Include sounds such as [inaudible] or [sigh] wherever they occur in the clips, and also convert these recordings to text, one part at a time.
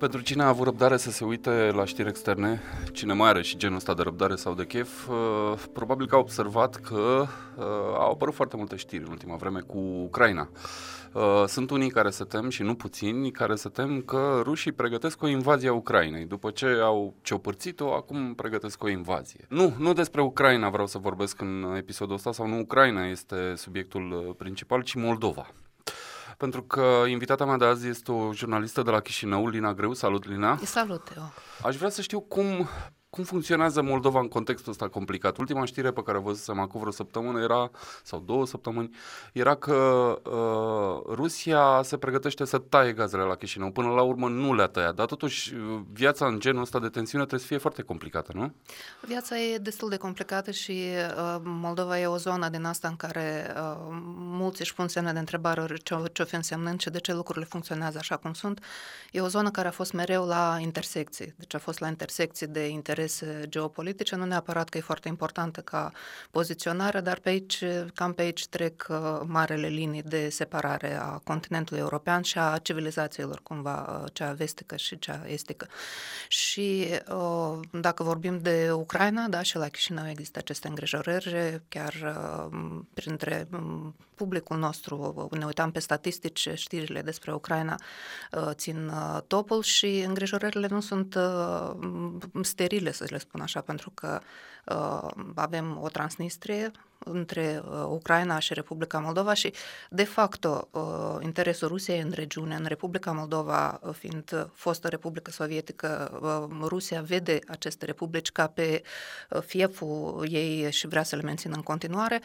Pentru cine a avut răbdare să se uite la știri externe, cine mai are și genul ăsta de răbdare sau de chef, uh, probabil că a observat că uh, au apărut foarte multe știri în ultima vreme cu Ucraina. Uh, sunt unii care se tem și nu puțini care se tem că rușii pregătesc o invazie a Ucrainei. După ce au ciopărțit-o, acum pregătesc o invazie. Nu, nu despre Ucraina vreau să vorbesc în episodul ăsta sau nu Ucraina este subiectul principal, ci Moldova pentru că invitata mea de azi este o jurnalistă de la Chișinău, Lina Greu. Salut, Lina! Salut, eu! Aș vrea să știu cum cum funcționează Moldova în contextul ăsta complicat? Ultima știre pe care o văzusem acum vreo săptămână era, sau două săptămâni, era că uh, Rusia se pregătește să taie gazele la Chișinău. Până la urmă nu le-a tăiat, dar totuși uh, viața în genul ăsta de tensiune trebuie să fie foarte complicată, nu? Viața e destul de complicată și uh, Moldova e o zonă din asta în care uh, mulți își pun semne de întrebare ce, ce o fi însemnând și de ce lucrurile funcționează așa cum sunt. E o zonă care a fost mereu la intersecții, deci a fost la intersecții de interes interese geopolitice, nu neapărat că e foarte importantă ca poziționare, dar pe aici, cam pe aici trec uh, marele linii de separare a continentului european și a civilizațiilor, cumva, uh, cea vestică și cea estică. Și uh, dacă vorbim de Ucraina, da, și la Chișinău există aceste îngrijorări, chiar printre um, publicul nostru, ne uitam pe statistici, știrile despre Ucraina țin topul și îngrijorările nu sunt sterile să le spun așa, pentru că uh, avem o Transnistrie între uh, Ucraina și Republica Moldova și, de facto, uh, interesul Rusiei în regiune, în Republica Moldova, uh, fiind fostă Republică Sovietică, uh, Rusia vede aceste republici ca pe uh, fieful ei și vrea să le mențină în continuare.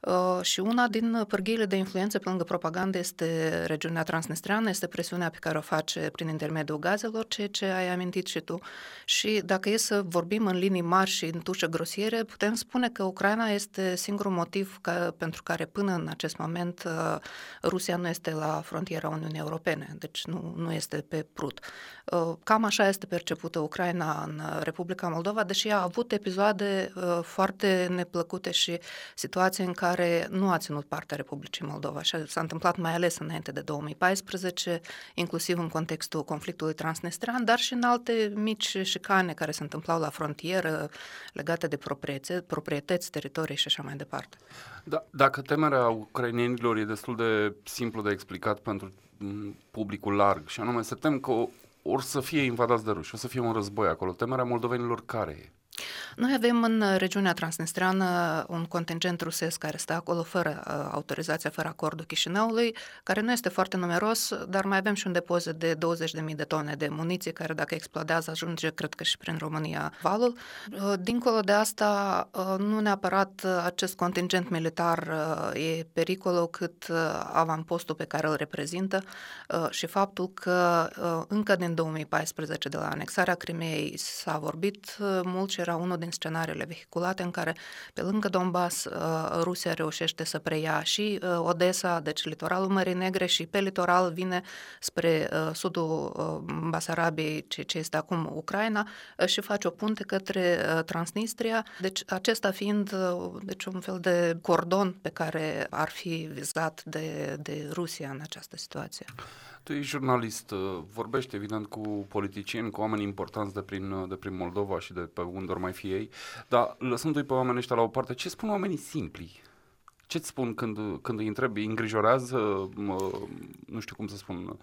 Uh, și una din pârghiile de influență pe lângă propagandă este regiunea transnistreană, este presiunea pe care o face prin intermediul gazelor, ceea ce ai amintit și tu. Și dacă e să vorbim în linii mari și în tușe grosiere, putem spune că Ucraina este singurul motiv ca, pentru care până în acest moment uh, Rusia nu este la frontiera Uniunii Europene, deci nu, nu este pe prut. Uh, cam așa este percepută Ucraina în Republica Moldova, deși a avut episoade foarte neplăcute și situații în care care nu a ținut partea Republicii Moldova și s-a întâmplat mai ales înainte de 2014, inclusiv în contextul conflictului transnistrean, dar și în alte mici șicane care se întâmplau la frontieră legate de proprietăți, proprietăți teritorii și așa mai departe. Da, dacă temerea ucrainienilor e destul de simplu de explicat pentru publicul larg și anume se tem că or să fie invadați de ruși, o să fie un război acolo. Temerea moldovenilor care e? Noi avem în regiunea transnistreană un contingent rusesc care stă acolo fără uh, autorizația, fără acordul Chișinăului, care nu este foarte numeros, dar mai avem și un depozit de 20.000 de tone de muniție, care dacă explodează ajunge, cred că și prin România, valul. Uh, dincolo de asta, uh, nu neapărat acest contingent militar e pericolul cât avampostul pe care îl reprezintă și faptul că încă din 2014, de la anexarea Crimeei, s-a vorbit mult și era unul din scenariile vehiculate în care, pe lângă Donbass, uh, Rusia reușește să preia și uh, Odessa, deci litoralul Mării Negre și pe litoral vine spre uh, sudul Basarabiei, ce este acum Ucraina, și face o punte către Transnistria, deci acesta fiind deci un fel de cordon pe care ar fi vizat de, de Rusia în această situație. Tu ești jurnalist, uh, vorbești evident cu politicieni, cu oameni importanți de prin, uh, de prin Moldova și de pe unde mai fi ei, dar lăsându-i pe oamenii ăștia la o parte, ce spun oamenii simpli? Ce-ți spun când, când îi întrebi? Îi îngrijorează, mă, nu știu cum să spun,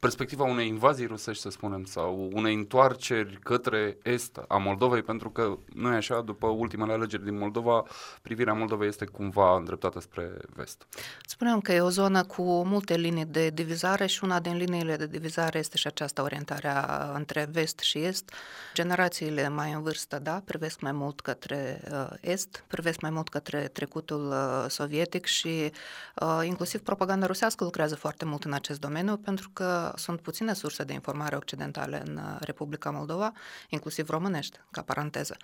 perspectiva unei invazii rusești, să spunem, sau unei întoarceri către est a Moldovei, pentru că nu e așa, după ultimele alegeri din Moldova, privirea Moldovei este cumva îndreptată spre vest. Spuneam că e o zonă cu multe linii de divizare și una din liniile de divizare este și această orientare între vest și est. Generațiile mai în vârstă, da, privesc mai mult către uh, est, privesc mai mult către trecutul uh, sovietic și uh, inclusiv propaganda rusească lucrează foarte mult în acest domeniu pentru că sunt puține surse de informare occidentale în uh, Republica Moldova, inclusiv românești, ca paranteză,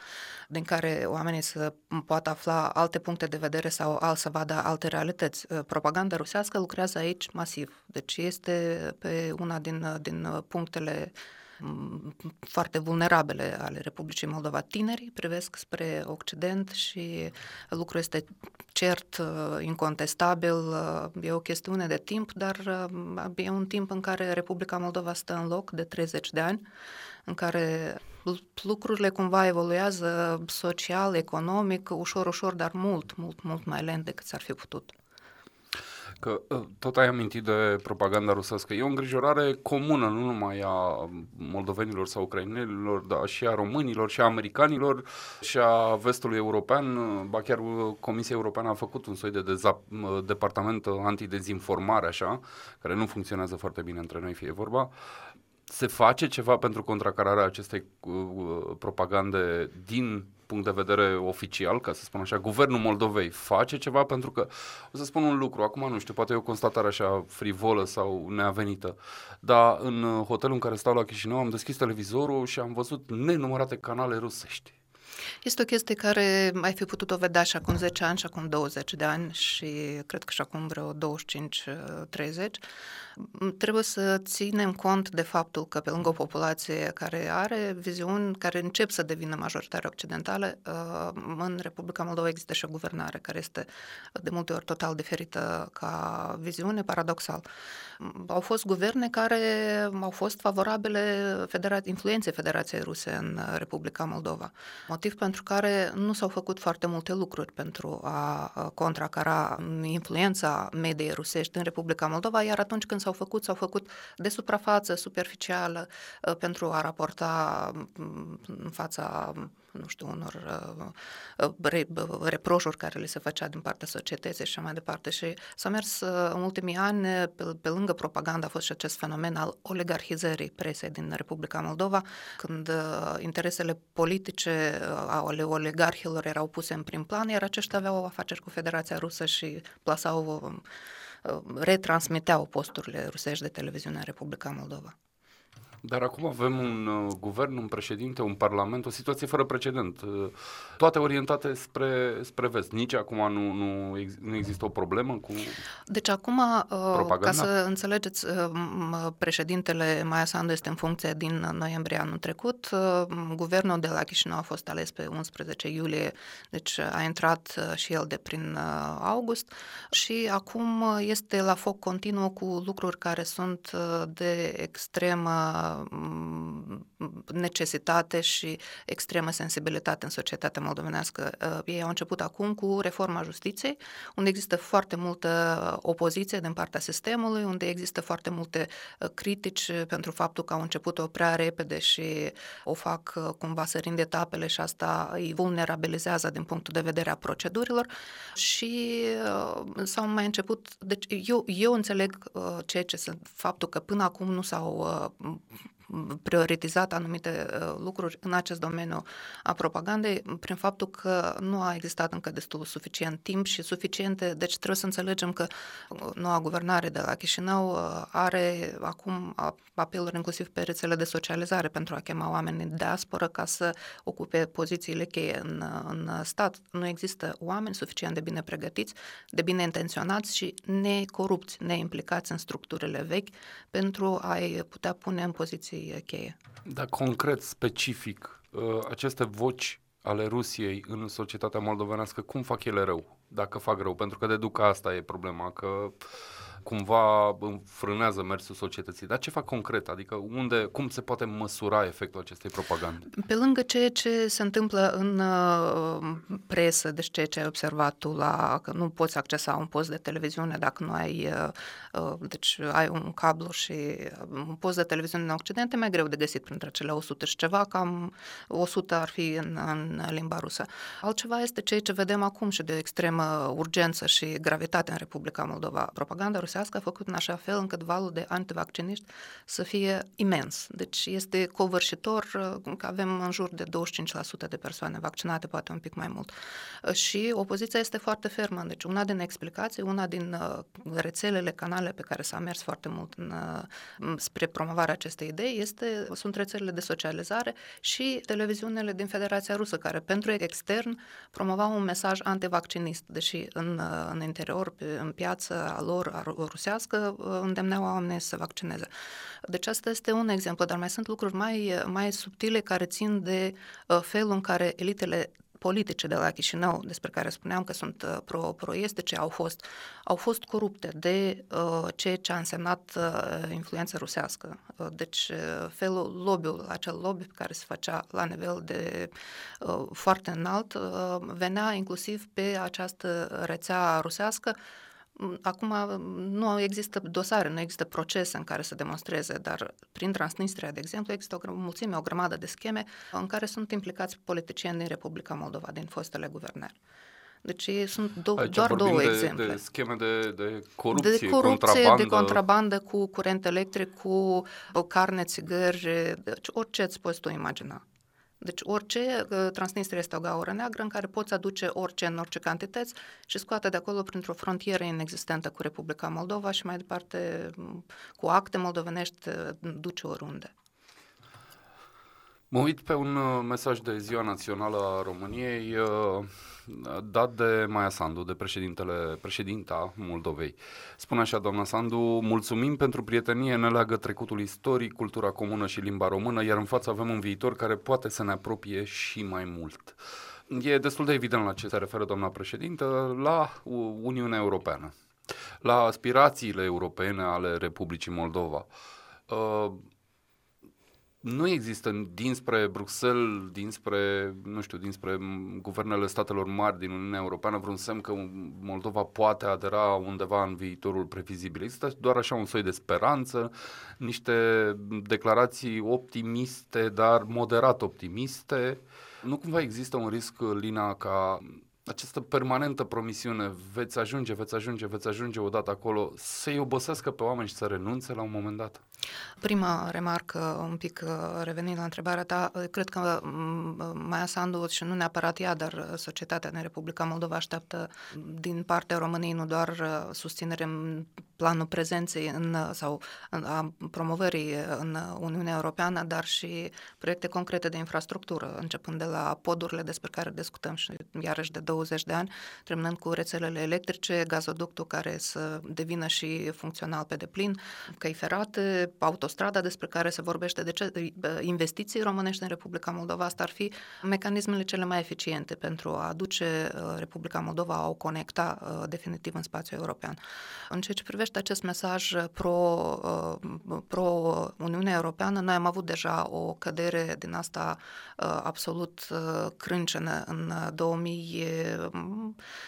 din care oamenii să poată afla alte puncte de vedere sau al să vadă alte realități. Uh, propaganda rusească lucrează aici masiv, deci este pe una din, uh, din punctele foarte vulnerabile ale Republicii Moldova. Tinerii privesc spre Occident și lucrul este cert, incontestabil, e o chestiune de timp, dar e un timp în care Republica Moldova stă în loc de 30 de ani, în care lucrurile cumva evoluează social, economic, ușor, ușor, dar mult, mult, mult mai lent decât s-ar fi putut. Că ă, tot ai amintit de propaganda rusească. E o îngrijorare comună, nu numai a moldovenilor sau ucrainenilor, dar și a românilor, și a americanilor, și a vestului european. Ba chiar Comisia Europeană a făcut un soi de deza- departament antidezinformare, așa, care nu funcționează foarte bine între noi, fie vorba. Se face ceva pentru contracararea acestei uh, propagande din punct de vedere oficial, ca să spun așa, guvernul Moldovei face ceva pentru că, o să spun un lucru, acum nu știu, poate e o constatare așa frivolă sau neavenită, dar în hotelul în care stau la Chișinău am deschis televizorul și am văzut nenumărate canale rusești. Este o chestie care ai fi putut-o vedea și acum 10 ani și acum 20 de ani și cred că și acum vreo 25-30. Trebuie să ținem cont de faptul că pe lângă o populație care are viziuni care încep să devină majoritare occidentale, uh, în Republica Moldova există și o guvernare care este de multe ori total diferită ca viziune, paradoxal. Au fost guverne care au fost favorabile federa- influenței Federației Ruse în Republica Moldova, motiv pentru care nu s-au făcut foarte multe lucruri pentru a contracara influența mediei rusești în Republica Moldova, iar atunci când s-au făcut, s-au făcut de suprafață, superficială, uh, pentru a raporta mm, în fața nu știu, unor uh, uh, reproșuri care le se făcea din partea societății și așa mai departe. Și s-a mers în ultimii ani, pe, pe lângă propaganda, a fost și acest fenomen al oligarhizării presei din Republica Moldova, când interesele politice ale oligarhilor erau puse în prim plan, iar aceștia aveau afaceri cu Federația Rusă și plasau retransmiteau posturile rusești de televiziune în Republica Moldova. Dar acum avem un uh, guvern, un președinte, un parlament, o situație fără precedent. Uh, toate orientate spre, spre vest. Nici acum nu, nu, ex, nu există o problemă cu Deci acum, uh, propaganda? ca să înțelegeți, uh, președintele Maia Sandu este în funcție din noiembrie anul trecut. Uh, guvernul de la Chișinău a fost ales pe 11 iulie, deci a intrat uh, și el de prin uh, august și acum este la foc continuu cu lucruri care sunt uh, de extremă Mm, necesitate și extremă sensibilitate în societatea moldovenească. Uh, ei au început acum cu reforma justiției, unde există foarte multă opoziție din partea sistemului, unde există foarte multe uh, critici pentru faptul că au început-o prea repede și o fac uh, cumva sărind etapele și asta îi vulnerabilizează din punctul de vedere a procedurilor și s-au mai început, deci eu, eu înțeleg ceea ce sunt, faptul că până acum nu s-au prioritizat anumite uh, lucruri în acest domeniu a propagandei prin faptul că nu a existat încă destul suficient timp și suficiente, deci trebuie să înțelegem că uh, noua guvernare de la Chișinău uh, are acum apeluri inclusiv pe rețele de socializare pentru a chema oameni în diasporă ca să ocupe pozițiile cheie în, în stat. Nu există oameni suficient de bine pregătiți, de bine intenționați și necorupți, neimplicați în structurile vechi pentru a-i putea pune în poziții poziții cheie. Dar concret, specific, uh, aceste voci ale Rusiei în societatea moldovenească, cum fac ele rău? Dacă fac rău, pentru că deduc că asta e problema, că uh, cumva frânează mersul societății. Dar ce fac concret? Adică unde, cum se poate măsura efectul acestei propagande? Pe lângă ceea ce se întâmplă în uh, presă, deci ceea ce ai observat tu la că nu poți accesa un post de televiziune dacă nu ai uh, uh deci ai un cablu și un post de televiziune în Occident e mai greu de găsit printre cele 100 și ceva, cam 100 ar fi în, în limba rusă. Altceva este ceea ce vedem acum și de extremă urgență și gravitate în Republica Moldova. Propaganda rusă rusească a făcut în așa fel încât valul de antivacciniști să fie imens. Deci este covârșitor uh, că avem în jur de 25% de persoane vaccinate, poate un pic mai mult. Uh, și opoziția este foarte fermă. Deci una din explicații, una din uh, rețelele, canale pe care s-a mers foarte mult în, spre promovarea acestei idei este, sunt rețelele de socializare și televiziunile din Federația Rusă, care pentru extern promovau un mesaj antivaccinist, deși în, în interior, pe, în piață, a lor, a rusească îndemneau oamenii să se vaccineze. Deci asta este un exemplu, dar mai sunt lucruri mai, mai subtile care țin de felul în care elitele politice de la Chișinău, despre care spuneam că sunt uh, pro, pro-estice, au fost, au fost corupte de uh, ceea ce a însemnat uh, influența rusească. Uh, deci uh, felul, lobby-ul, acel lobby pe care se făcea la nivel de uh, foarte înalt, uh, venea inclusiv pe această rețea rusească, Acum nu există dosare, nu există procese în care să demonstreze, dar prin Transnistria, de exemplu, există o mulțime, o grămadă de scheme în care sunt implicați politicieni din Republica Moldova, din fostele guvernări. Deci sunt do- Aici doar două de, exemple. De scheme de, de corupție, de corupție, contrabandă. de contrabandă cu curent electric, cu carne, țigări, deci orice îți poți tu imagina. Deci orice, uh, Transnistria este o gaură neagră în care poți aduce orice în orice cantități și scoate de acolo printr-o frontieră inexistentă cu Republica Moldova și mai departe cu acte moldovenești uh, duce oriunde. Mă uit pe un uh, mesaj de Ziua Națională a României dat de Maia Sandu, de președintele, președinta Moldovei. Spune așa, doamna Sandu, mulțumim pentru prietenie, ne leagă trecutul istoric, cultura comună și limba română, iar în față avem un viitor care poate să ne apropie și mai mult. E destul de evident la ce se referă doamna președintă, la Uniunea Europeană, la aspirațiile europene ale Republicii Moldova. Uh, nu există dinspre Bruxelles, dinspre, nu știu, dinspre guvernele statelor mari din Uniunea Europeană vreun semn că Moldova poate adera undeva în viitorul previzibil. Există doar așa un soi de speranță, niște declarații optimiste, dar moderat optimiste. Nu cumva există un risc, Lina, ca această permanentă promisiune, veți ajunge, veți ajunge, veți ajunge odată acolo, să-i obosească pe oameni și să renunțe la un moment dat? Prima remarcă, un pic uh, revenind la întrebarea ta, uh, cred că Maia Sandu și nu neapărat ea, dar societatea din Republica Moldova așteaptă din partea României nu doar uh, susținere în planul prezenței în, sau în, a promovării în Uniunea Europeană, dar și proiecte concrete de infrastructură, începând de la podurile despre care discutăm și iarăși de 20 de ani, terminând cu rețelele electrice, gazoductul care să devină și funcțional pe deplin, căi ferate, autostrada despre care se vorbește, de ce investiții românești în Republica Moldova, asta ar fi mecanismele cele mai eficiente pentru a aduce uh, Republica Moldova a o conecta uh, definitiv în spațiul european. În ceea ce privește acest mesaj pro, uh, pro Uniunea Europeană, noi am avut deja o cădere din asta absolut crâncenă în 2000,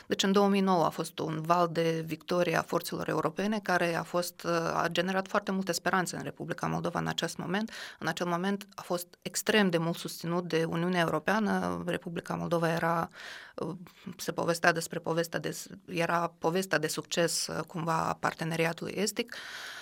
deci în 2009 a fost un val de victorie a forțelor europene care a fost a generat foarte multe speranțe în Republica Moldova în acest moment. În acel moment a fost extrem de mult susținut de Uniunea Europeană. Republica Moldova era, se povestea despre povestea de, era povestea de succes cumva a parteneriatului estic. Uh,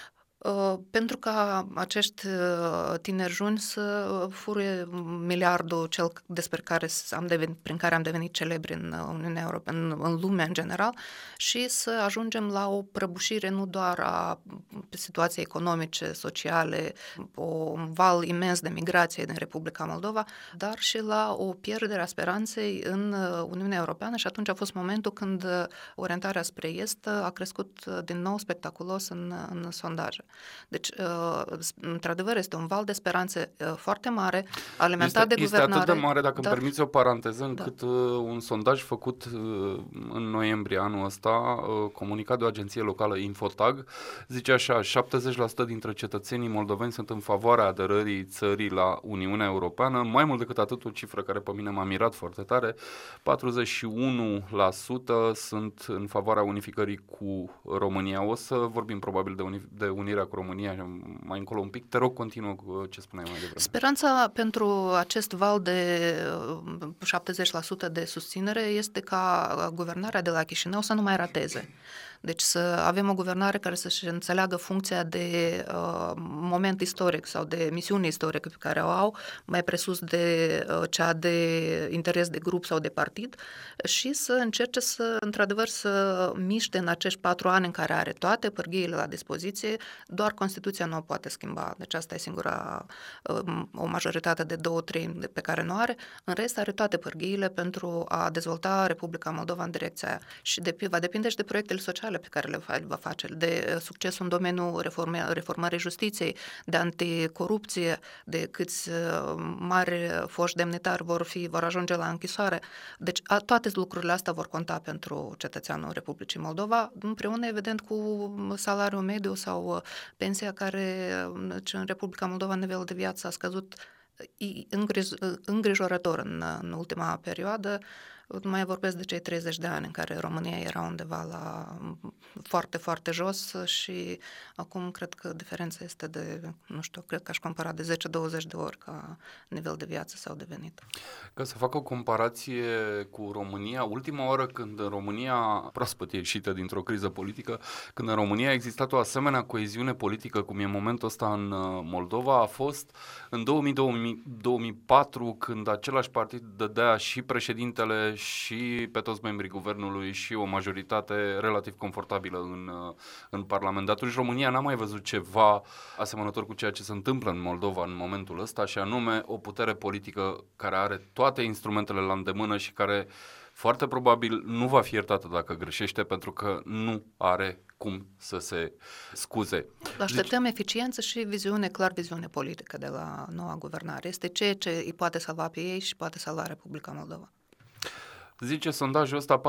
pentru ca acești uh, tineri juni să fure miliardul cel despre care am devenit, prin care am devenit celebri în Uniunea Europeană, în, în lume în general, și să ajungem la o prăbușire nu doar a situației economice, sociale, un val imens de migrație din Republica Moldova, dar și la o pierdere a speranței în Uniunea Europeană și atunci a fost momentul când orientarea spre est a crescut din nou spectaculos în, în sondaje. Deci, uh, într-adevăr, este un val de speranțe uh, foarte mare, alimentat este, de guvernare. Este atât de mare, dacă dar... îmi permiți o paranteză, da. încât da. un sondaj făcut în noiembrie anul ăsta, comunicat de o agenție locală Infotag, zice așa, 70% dintre cetățenii moldoveni sunt în favoarea aderării țării la Uniunea Europeană, mai mult decât atât, o cifră care pe mine m-a mirat foarte tare, 41% sunt în favoarea unificării cu România. O să vorbim probabil de, uni- de unirea cu România mai încolo un pic. Te rog, continuă cu ce spuneai mai devreme. Speranța pentru acest val de 70% de susținere este ca guvernarea de la Chișinău să nu mai rateze. Deci să avem o guvernare care să-și înțeleagă funcția de uh, moment istoric sau de misiune istorică pe care o au, mai presus de uh, cea de interes de grup sau de partid și să încerce să, într-adevăr, să miște în acești patru ani în care are toate pârghiile la dispoziție, doar Constituția nu o poate schimba. Deci asta e singura, uh, o majoritate de două treimi pe care nu are. În rest, are toate pârghiile pentru a dezvolta Republica Moldova în direcția aia. Și de, va depinde și de proiectele sociale sociale pe care le va face, de succes în domeniul reforme, reformării justiției, de anticorupție, de câți mari foști demnitari vor fi, vor ajunge la închisoare. Deci a, toate lucrurile astea vor conta pentru cetățeanul Republicii Moldova, împreună, evident, cu salariul mediu sau pensia care în Republica Moldova nivelul de viață a scăzut îngrijorător în, în ultima perioadă. Mai vorbesc de cei 30 de ani în care România era undeva la foarte, foarte jos și acum cred că diferența este de, nu știu, cred că aș compara de 10-20 de ori ca nivel de viață sau de venit. Ca să fac o comparație cu România, ultima oară când în România, proaspăt ieșită dintr-o criză politică, când în România a existat o asemenea coeziune politică cum e în momentul ăsta în uh, Moldova, a fost în 2000-2004 când același partid dădea și președintele și pe toți membrii guvernului și o majoritate relativ confortabilă în, în Parlament. De atunci România n-a mai văzut ceva asemănător cu ceea ce se întâmplă în Moldova în momentul ăsta și anume o putere politică care are toate instrumentele la îndemână și care foarte probabil nu va fi iertată dacă greșește pentru că nu are cum să se scuze. Așteptăm deci... eficiență și viziune, clar viziune politică de la noua guvernare. Este ceea ce îi poate salva pe ei și poate salva Republica Moldova. Zice sondajul ăsta,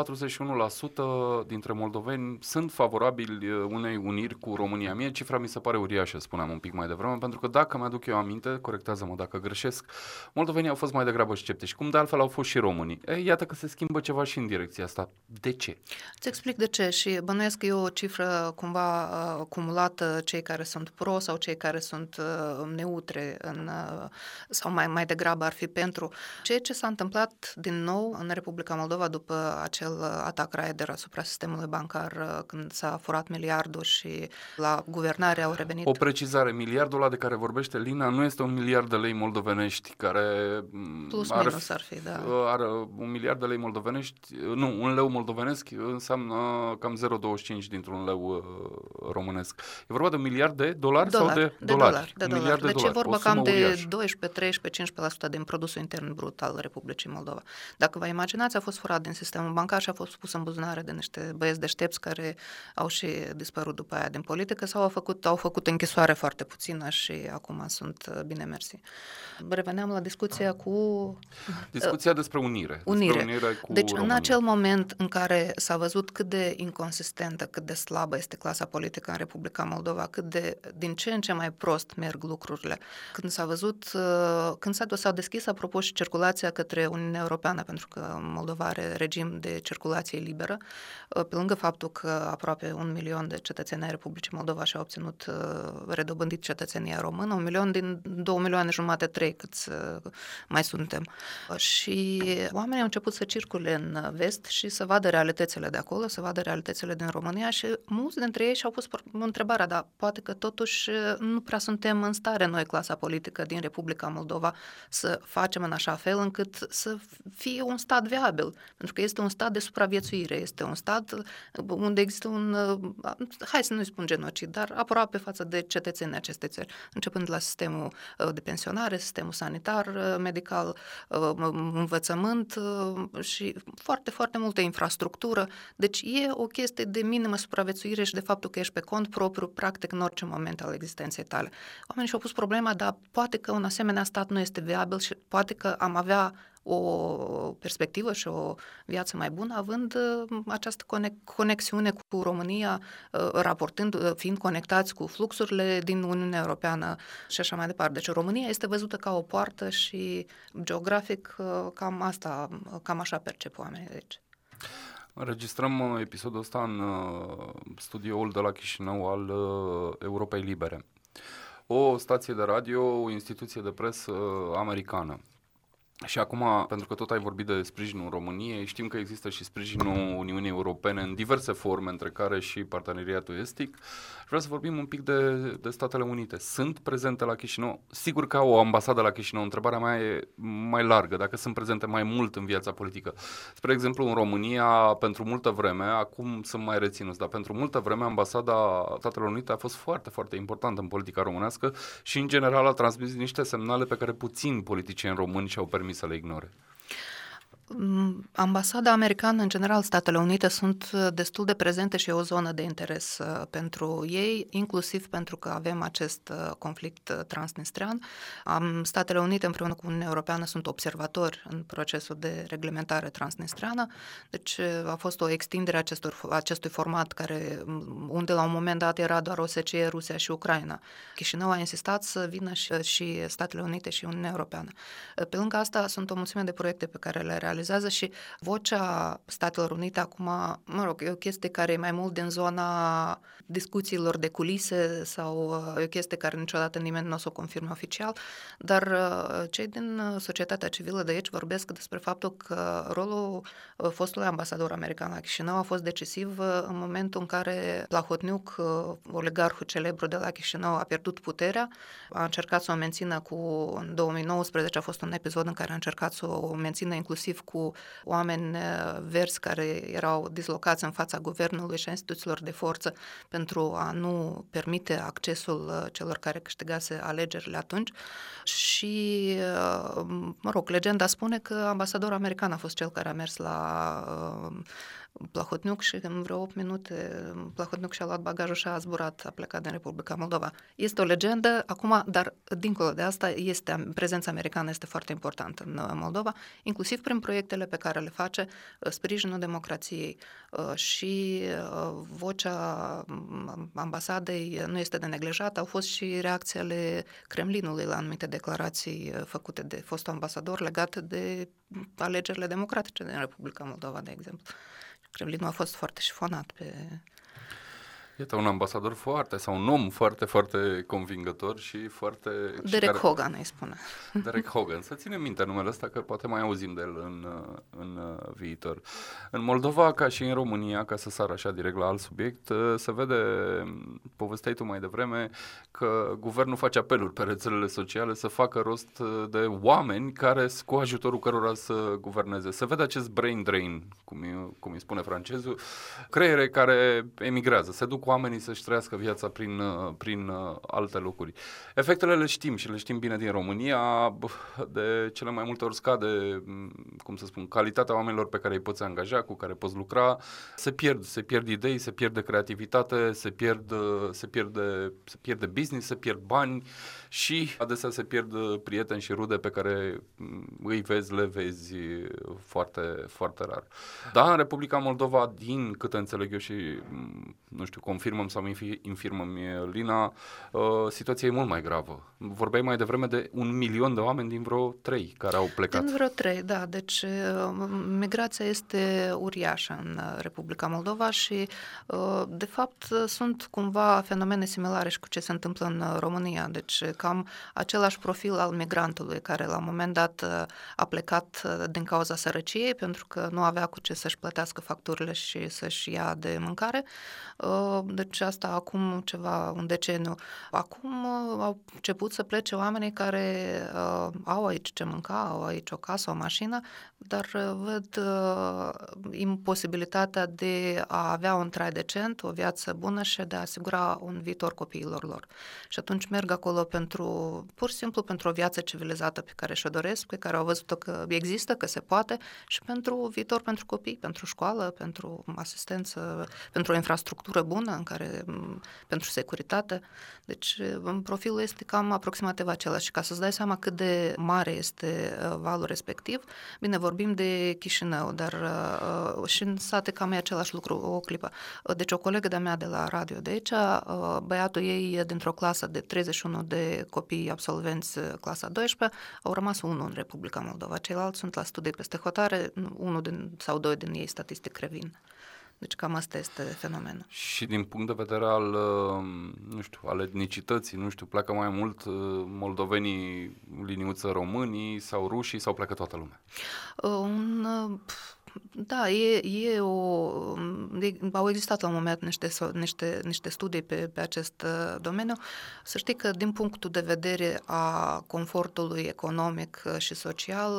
41% dintre moldoveni sunt favorabili uh, unei uniri cu România. Mie cifra mi se pare uriașă, spuneam un pic mai devreme, pentru că dacă mi-aduc eu aminte, corectează-mă dacă greșesc, moldovenii au fost mai degrabă sceptici, cum de altfel au fost și românii. Ei, iată că se schimbă ceva și în direcția asta. De ce? Îți explic de ce și bănuiesc că e o cifră cumva uh, acumulată cei care sunt pro sau cei care sunt uh, neutre în, sau mai, mai degrabă ar fi pentru. Ceea ce s-a întâmplat din nou în Republica Moldova după acel atac raider asupra sistemului bancar când s-a furat miliardul și la guvernare au revenit. O precizare, miliardul ăla de care vorbește Lina nu este un miliard de lei moldovenești care Plus are, minus ar fi, da. Are un miliard de lei moldovenești, nu, un leu moldovenesc înseamnă cam 0,25 dintr-un leu uh, românesc. E vorba de un miliard de dolari Dolar, sau de, de dolari? dolari? De dolari. De deci dolari. e vorba cam de 12, 13, 15% din produsul intern brut al Republicii Moldova. Dacă vă imaginați, a fost furat din sistemul bancar și a fost pus în buzunare de niște băieți deștepți care au și dispărut după aia din politică sau au făcut, au făcut închisoare foarte puțină și acum sunt uh, bine mersi. Reveneam la discuția cu... Discuția despre unire. Unire. Despre unire cu deci România. în acel moment în care s-a văzut cât de inconsistentă, cât de slabă este clasa politică în Republica Moldova, cât de din ce în ce mai prost merg lucrurile, când s-a văzut, uh, când s-a, s-a deschis apropo și circulația către Uniunea Europeană, pentru că Moldova are regim de circulație liberă, uh, pe lângă faptul că aproape un milion de cetățeni ai Republicii Moldova și-au obținut uh, redobândit cetățenia română, un milion din două milioane jumate, trei câți uh, mai suntem. Și oamenii au început să circule în vest și să vadă realitățile de acolo, să vadă realitățile din România și mulți dintre ei și-au pus întrebarea, dar poate că totuși nu prea suntem în stare noi, clasa politică din Republica Moldova, să facem în așa fel încât să fie un stat viabil. Pentru că este un stat de supraviețuire, este un stat unde există un, hai să nu spun genocid, dar aproape față de cetățenii acestei țări, începând la sistemul uh, de pensionare, sistemul sanitar, uh, medical, uh, învățământ și foarte, foarte multă infrastructură. Deci e o chestie de minimă supraviețuire și de faptul că ești pe cont propriu, practic, în orice moment al existenței tale. Oamenii și-au pus problema, dar poate că un asemenea stat nu este viabil și poate că am avea o perspectivă și o viață mai bună, având uh, această conexiune cu România, uh, raportând, uh, fiind conectați cu fluxurile din Uniunea Europeană și așa mai departe. Deci România este văzută ca o poartă și geografic cam asta, cam așa percep oamenii de aici. Înregistrăm episodul ăsta în studioul de la Chișinău al Europei Libere. O stație de radio, o instituție de presă americană. Și acum, pentru că tot ai vorbit de sprijinul României, știm că există și sprijinul Uniunii Europene în diverse forme, între care și parteneriatul estic. Vreau să vorbim un pic de, de Statele Unite. Sunt prezente la Chișinău? Sigur că au o ambasadă la Chișinău. Întrebarea mea e mai largă, dacă sunt prezente mai mult în viața politică. Spre exemplu, în România, pentru multă vreme, acum sunt mai reținuți, dar pentru multă vreme ambasada Statelor Unite a fost foarte, foarte importantă în politica românească și, în general, a transmis niște semnale pe care puțini politicieni români și-au permis să le ignore. Mm, ambasada americană, în general, Statele Unite sunt uh, destul de prezente și e o zonă de interes uh, pentru ei, inclusiv pentru că avem acest uh, conflict transnistrian. Statele Unite împreună cu Uniunea Europeană sunt observatori în procesul de reglementare transnistriană, deci a fost o extindere acestor, acestui format care, mm, unde la un moment dat era doar OSCE, Rusia și Ucraina. Chișinău a insistat să vină și, și Statele Unite și Uniunea Europeană. Pe lângă asta sunt o mulțime de proiecte pe care le realizăm realizează și vocea Statelor Unite acum, mă rog, e o chestie care e mai mult din zona discuțiilor de culise sau uh, e o chestie care niciodată nimeni nu o să o confirme oficial, dar uh, cei din uh, societatea civilă de aici vorbesc despre faptul că rolul fostului ambasador american la Chișinău a fost decisiv în momentul în care Plahotniuc, oligarhul celebru de la Chișinău, a pierdut puterea, a încercat să o mențină cu, în 2019 a fost un episod în care a încercat să o mențină inclusiv cu oameni verzi care erau dislocați în fața guvernului și a instituțiilor de forță pentru a nu permite accesul uh, celor care câștigase alegerile atunci. Și, uh, mă rog, legenda spune că ambasadorul american a fost cel care a mers la uh, Plahotniuc și în vreo 8 minute Plahotniuc și-a luat bagajul și a zburat, a plecat din Republica Moldova. Este o legendă acum, dar dincolo de asta, este, prezența americană este foarte importantă în uh, Moldova, inclusiv prin proiectele pe care le face, uh, sprijinul democrației uh, și vocea mm, ambasadei nu este de neglijat. Au fost și reacții ale Kremlinului la anumite declarații făcute de fostul ambasador legate de alegerile democratice din Republica Moldova, de exemplu. Kremlinul a fost foarte șifonat pe Iată, un ambasador foarte, sau un om foarte, foarte convingător și foarte... Derek care... Hogan, îi spune. [laughs] Derek Hogan. Să ținem minte numele ăsta, că poate mai auzim de el în, în viitor. În Moldova, ca și în România, ca să sar așa direct la alt subiect, se vede, povesteai tu mai devreme, că guvernul face apeluri pe rețelele sociale să facă rost de oameni care, cu ajutorul cărora să guverneze. Se vede acest brain drain, cum, îi, cum îi spune francezul, creiere care emigrează, se duc oamenii să-și trăiască viața prin, uh, prin uh, alte locuri. Efectele le știm și le știm bine din România, de cele mai multe ori scade, mm, cum să spun, calitatea oamenilor pe care îi poți angaja, cu care poți lucra, se pierd, se pierd idei, se pierde creativitate, se pierd, uh, se pierde, se pierde business, se pierd bani și adesea se pierd prieteni și rude pe care mm, îi vezi, le vezi foarte, foarte rar. Da, în Republica Moldova, din câte înțeleg eu și, mm, nu știu, confirmăm sau infirmăm Lina, uh, situația e mult mai gravă. Vorbeai mai devreme de un milion de oameni din vreo trei care au plecat. Din vreo trei, da. Deci uh, migrația este uriașă în Republica Moldova și, uh, de fapt, sunt cumva fenomene similare și cu ce se întâmplă în România. Deci cam același profil al migrantului care la un moment dat a plecat din cauza sărăciei pentru că nu avea cu ce să-și plătească facturile și să-și ia de mâncare deci asta acum ceva, un deceniu. Acum uh, au început să plece oamenii care uh, au aici ce mânca, au aici o casă, o mașină, dar uh, văd uh, imposibilitatea de a avea un trai decent, o viață bună și de a asigura un viitor copiilor lor. Și atunci merg acolo pentru, pur și simplu pentru o viață civilizată pe care și-o doresc, pe care au văzut-o că există, că se poate și pentru viitor pentru copii, pentru școală, pentru asistență, pentru o infrastructură bună în care, pentru securitate. Deci profilul este cam aproximativ același și ca să-ți dai seama cât de mare este uh, valul respectiv, bine, vorbim de Chișinău, dar uh, și în sate cam e același lucru, o clipă. Uh, deci o colegă de-a mea de la radio de aici, uh, băiatul ei e dintr-o clasă de 31 de copii absolvenți uh, clasa 12, au rămas unul în Republica Moldova, ceilalți sunt la studii peste hotare, unul din, sau doi din ei statistic revin. Deci cam asta este fenomenul. Și din punct de vedere al, uh, nu știu, al etnicității, nu știu, pleacă mai mult uh, moldovenii, liniuță românii sau rușii sau pleacă toată lumea? Uh, un, da, e, e o, au existat la un moment niște, niște, niște studii pe, pe acest domeniu. Să știi că din punctul de vedere a confortului economic și social,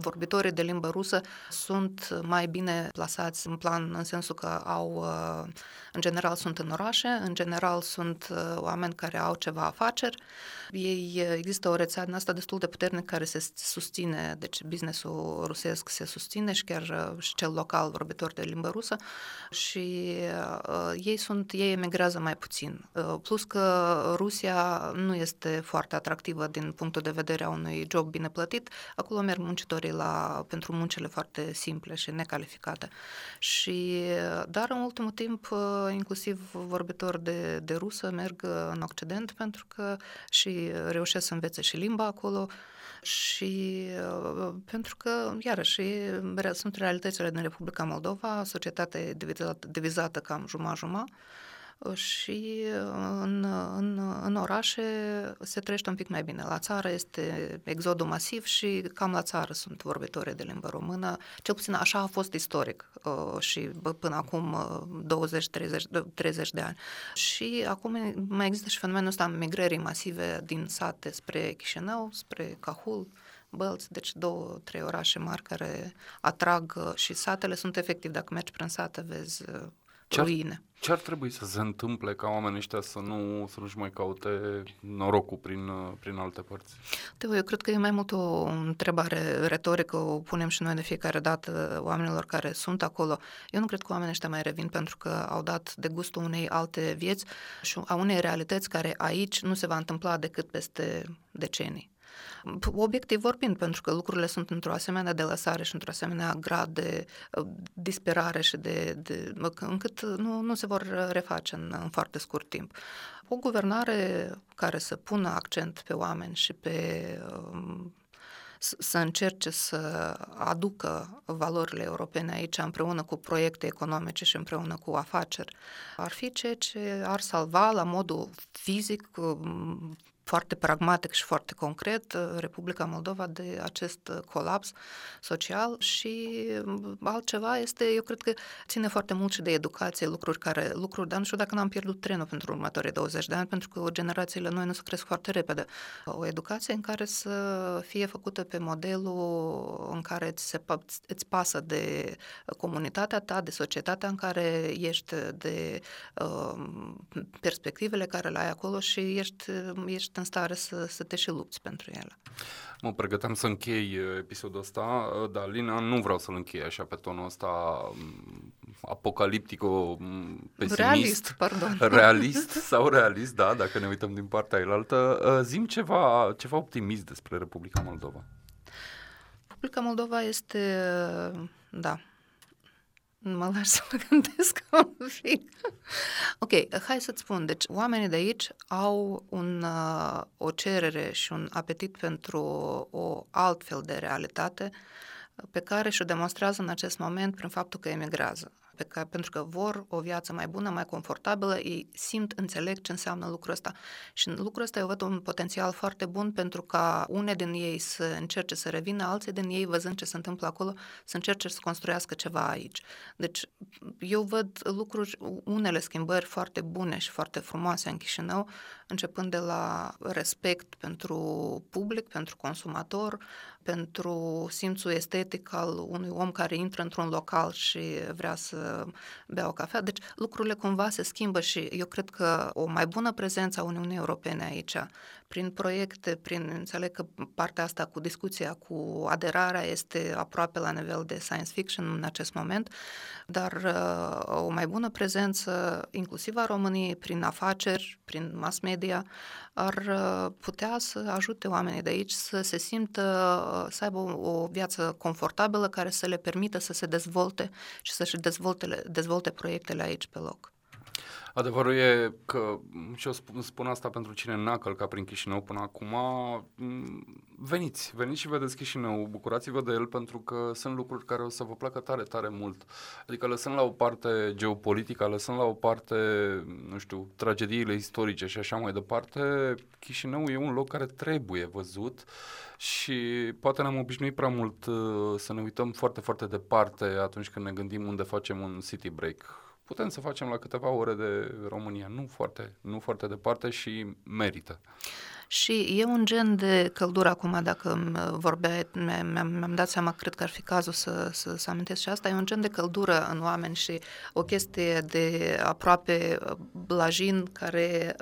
vorbitorii de limbă rusă sunt mai bine plasați în plan în sensul că au, uh, în general sunt în orașe, în general sunt uh, oameni care au ceva afaceri, ei, uh, există o rețea din asta destul de puternică care se susține, deci businessul rusesc se susține și chiar și cel local vorbitor de limbă rusă și uh, ei sunt, ei emigrează mai puțin. Uh, plus că Rusia nu este foarte atractivă din punctul de vedere a unui job bine plătit, acolo merg muncitorii la, pentru muncile foarte simple și necalificate. Și, dar în ultimul timp, inclusiv vorbitori de, de rusă merg în Occident pentru că și reușesc să învețe și limba acolo, și uh, pentru că, iarăși, sunt realitățile din Republica Moldova, societatea e divizată, divizată cam jumătate-jumătate, și în, în, în orașe se trăiește un pic mai bine. La țară este exodul masiv și cam la țară sunt vorbitorii de limbă română. Cel puțin așa a fost istoric uh, și până acum 20-30 uh, 30 de ani. Și acum mai există și fenomenul ăsta migrării masive din sate spre Chișinău, spre Cahul, Bălți, deci două, trei orașe mari care atrag uh, și satele sunt efectiv, dacă mergi prin sate, vezi ce ruine. Ce ar trebui să se întâmple ca oamenii ăștia să nu să nu-și mai caute norocul prin, prin alte părți? Teo, eu cred că e mai mult o întrebare retorică, o punem și noi de fiecare dată oamenilor care sunt acolo. Eu nu cred că oamenii ăștia mai revin pentru că au dat de gustul unei alte vieți și a unei realități care aici nu se va întâmpla decât peste decenii. Obiectiv vorbind, pentru că lucrurile sunt într-o asemenea de lăsare și într-o asemenea grad de uh, disperare și de, de încât nu, nu se vor reface în, în foarte scurt timp. O guvernare care să pună accent pe oameni și pe um, să încerce să aducă valorile europene aici împreună cu proiecte economice și împreună cu afaceri, ar fi ceea ce ar salva la modul fizic um, foarte pragmatic și foarte concret uh, Republica Moldova de acest uh, colaps social și um, altceva este, eu cred că ține foarte mult și de educație, lucruri care, lucruri, dar nu știu dacă n-am pierdut trenul pentru următorii 20 de ani, pentru că generațiile noi nu se cresc foarte repede. O educație în care să fie făcută pe modelul în care îți, se, îți pasă de comunitatea ta, de societatea în care ești, de uh, perspectivele care le ai acolo și ești, ești în stare să, să te și lupți pentru ele. Mă pregăteam să închei uh, episodul ăsta, uh, dar Lina nu vreau să-l închei așa pe tonul ăsta mm, apocaliptico, mm, pesimist. Realist, pardon. [laughs] Realist sau realist, da, dacă ne uităm din partea ailaltă. Uh, zim ceva, ceva optimist despre Republica Moldova. Republica Moldova este, da, Mă lași să mă gândesc [laughs] un pic. ok, hai să-ți spun. Deci, oamenii de aici au un, uh, o cerere și un apetit pentru o altfel de realitate pe care și-o demonstrează în acest moment prin faptul că emigrează pe care, pentru că vor o viață mai bună, mai confortabilă, ei simt, înțeleg ce înseamnă lucrul ăsta. Și în lucrul ăsta eu văd un potențial foarte bun pentru ca une din ei să încerce să revină, alții din ei, văzând ce se întâmplă acolo, să încerce să construiască ceva aici. Deci eu văd lucruri, unele schimbări foarte bune și foarte frumoase în Chișinău, începând de la respect pentru public, pentru consumator, pentru simțul estetic al unui om care intră într-un local și vrea să bea o cafea. Deci lucrurile cumva se schimbă și eu cred că o mai bună prezență a Uniunii Europene aici, prin proiecte, prin, înțeleg că partea asta cu discuția, cu aderarea este aproape la nivel de science fiction în acest moment, dar uh, o mai bună prezență, inclusiv a României, prin afaceri, prin mass media, ar uh, putea să ajute oamenii de aici să se simtă, uh, să aibă o, o viață confortabilă care să le permită să se dezvolte și să-și dezvolte, dezvolte proiectele aici pe loc. Adevărul e că, și eu spun, spun asta pentru cine n-a călcat prin Chișinău până acum, veniți, veniți și vedeți Chișinău, bucurați-vă de el pentru că sunt lucruri care o să vă placă tare, tare mult. Adică lăsând la o parte geopolitica, lăsând la o parte, nu știu, tragediile istorice și așa mai departe, Chișinău e un loc care trebuie văzut și poate ne-am obișnuit prea mult uh, să ne uităm foarte, foarte departe atunci când ne gândim unde facem un city break putem să facem la câteva ore de România, nu foarte, nu foarte departe și merită. Și e un gen de căldură acum, dacă vorbeai, mi-am, mi-am dat seama, cred că ar fi cazul să, să, să amintesc și asta, e un gen de căldură în oameni și o chestie de aproape blajin care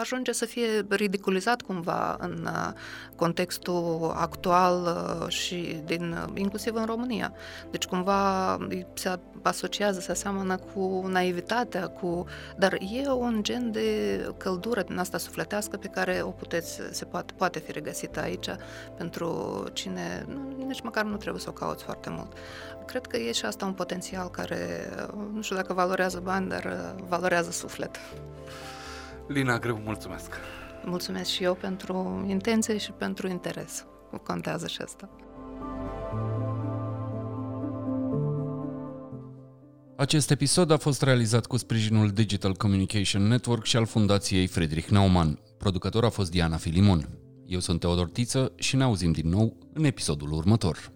ajunge să fie ridiculizat cumva în uh, contextul actual uh, și din, inclusiv în România. Deci cumva se asociază, se aseamănă cu naivitatea, cu... dar e un gen de căldură din asta sufletească pe care o puteți, se poate, poate fi regăsită aici pentru cine nu, nici măcar nu trebuie să o cauți foarte mult. Cred că e și asta un potențial care, nu știu dacă valorează bani, dar valorează suflet. Lina Greu, mulțumesc! Mulțumesc și eu pentru intenție și pentru interes. Contează și asta. Acest episod a fost realizat cu sprijinul Digital Communication Network și al Fundației Friedrich Naumann. Producător a fost Diana Filimon. Eu sunt Teodor Tiță și ne auzim din nou în episodul următor.